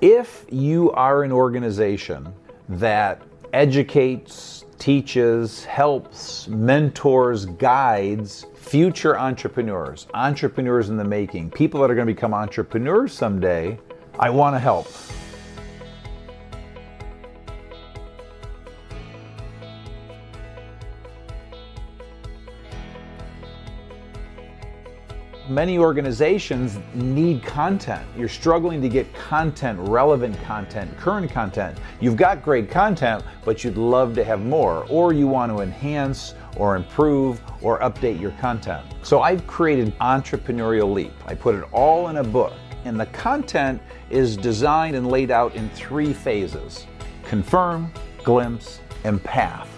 If you are an organization that educates, teaches, helps, mentors, guides future entrepreneurs, entrepreneurs in the making, people that are going to become entrepreneurs someday, I want to help. Many organizations need content. You're struggling to get content, relevant content, current content. You've got great content, but you'd love to have more, or you want to enhance or improve or update your content. So I've created Entrepreneurial Leap. I put it all in a book, and the content is designed and laid out in three phases confirm, glimpse, and path.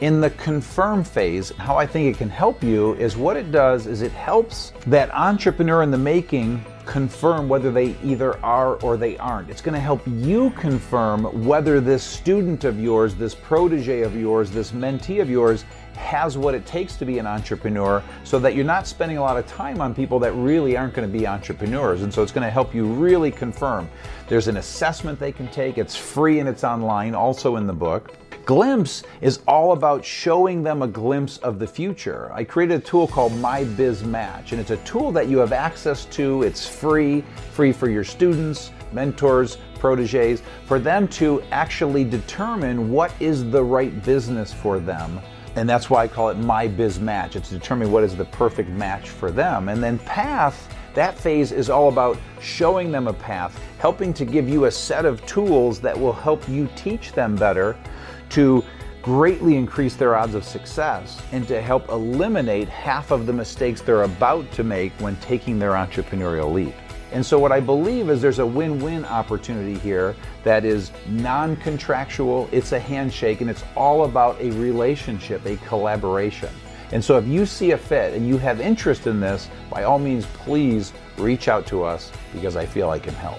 In the confirm phase, how I think it can help you is what it does is it helps that entrepreneur in the making confirm whether they either are or they aren't. It's going to help you confirm whether this student of yours, this protege of yours, this mentee of yours has what it takes to be an entrepreneur so that you're not spending a lot of time on people that really aren't going to be entrepreneurs. And so it's going to help you really confirm. There's an assessment they can take, it's free and it's online, also in the book. Glimpse is all about showing them a glimpse of the future. I created a tool called My Biz Match, and it's a tool that you have access to. It's free, free for your students, mentors, proteges, for them to actually determine what is the right business for them. And that's why I call it My Biz Match. It's determining what is the perfect match for them. And then Path, that phase is all about showing them a path, helping to give you a set of tools that will help you teach them better to greatly increase their odds of success and to help eliminate half of the mistakes they're about to make when taking their entrepreneurial leap. And so, what I believe is there's a win win opportunity here that is non contractual, it's a handshake, and it's all about a relationship, a collaboration. And so, if you see a fit and you have interest in this, by all means, please reach out to us because I feel I can help.